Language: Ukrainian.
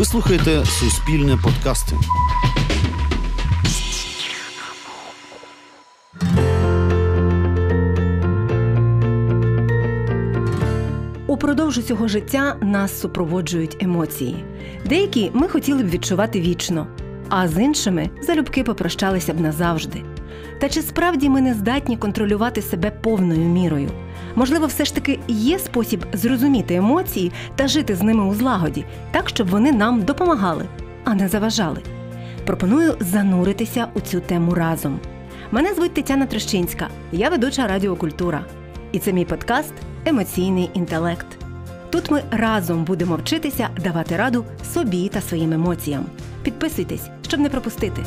Ви слухаєте Суспільне подкасти. Упродовж усього життя нас супроводжують емоції. Деякі ми хотіли б відчувати вічно, а з іншими залюбки попрощалися б назавжди. Та чи справді ми не здатні контролювати себе повною мірою? Можливо, все ж таки є спосіб зрозуміти емоції та жити з ними у злагоді, так щоб вони нам допомагали, а не заважали. Пропоную зануритися у цю тему разом. Мене звуть Тетяна Трощинська, я ведуча Радіокультура. І це мій подкаст Емоційний інтелект. Тут ми разом будемо вчитися давати раду собі та своїм емоціям. Підписуйтесь, щоб не пропустити.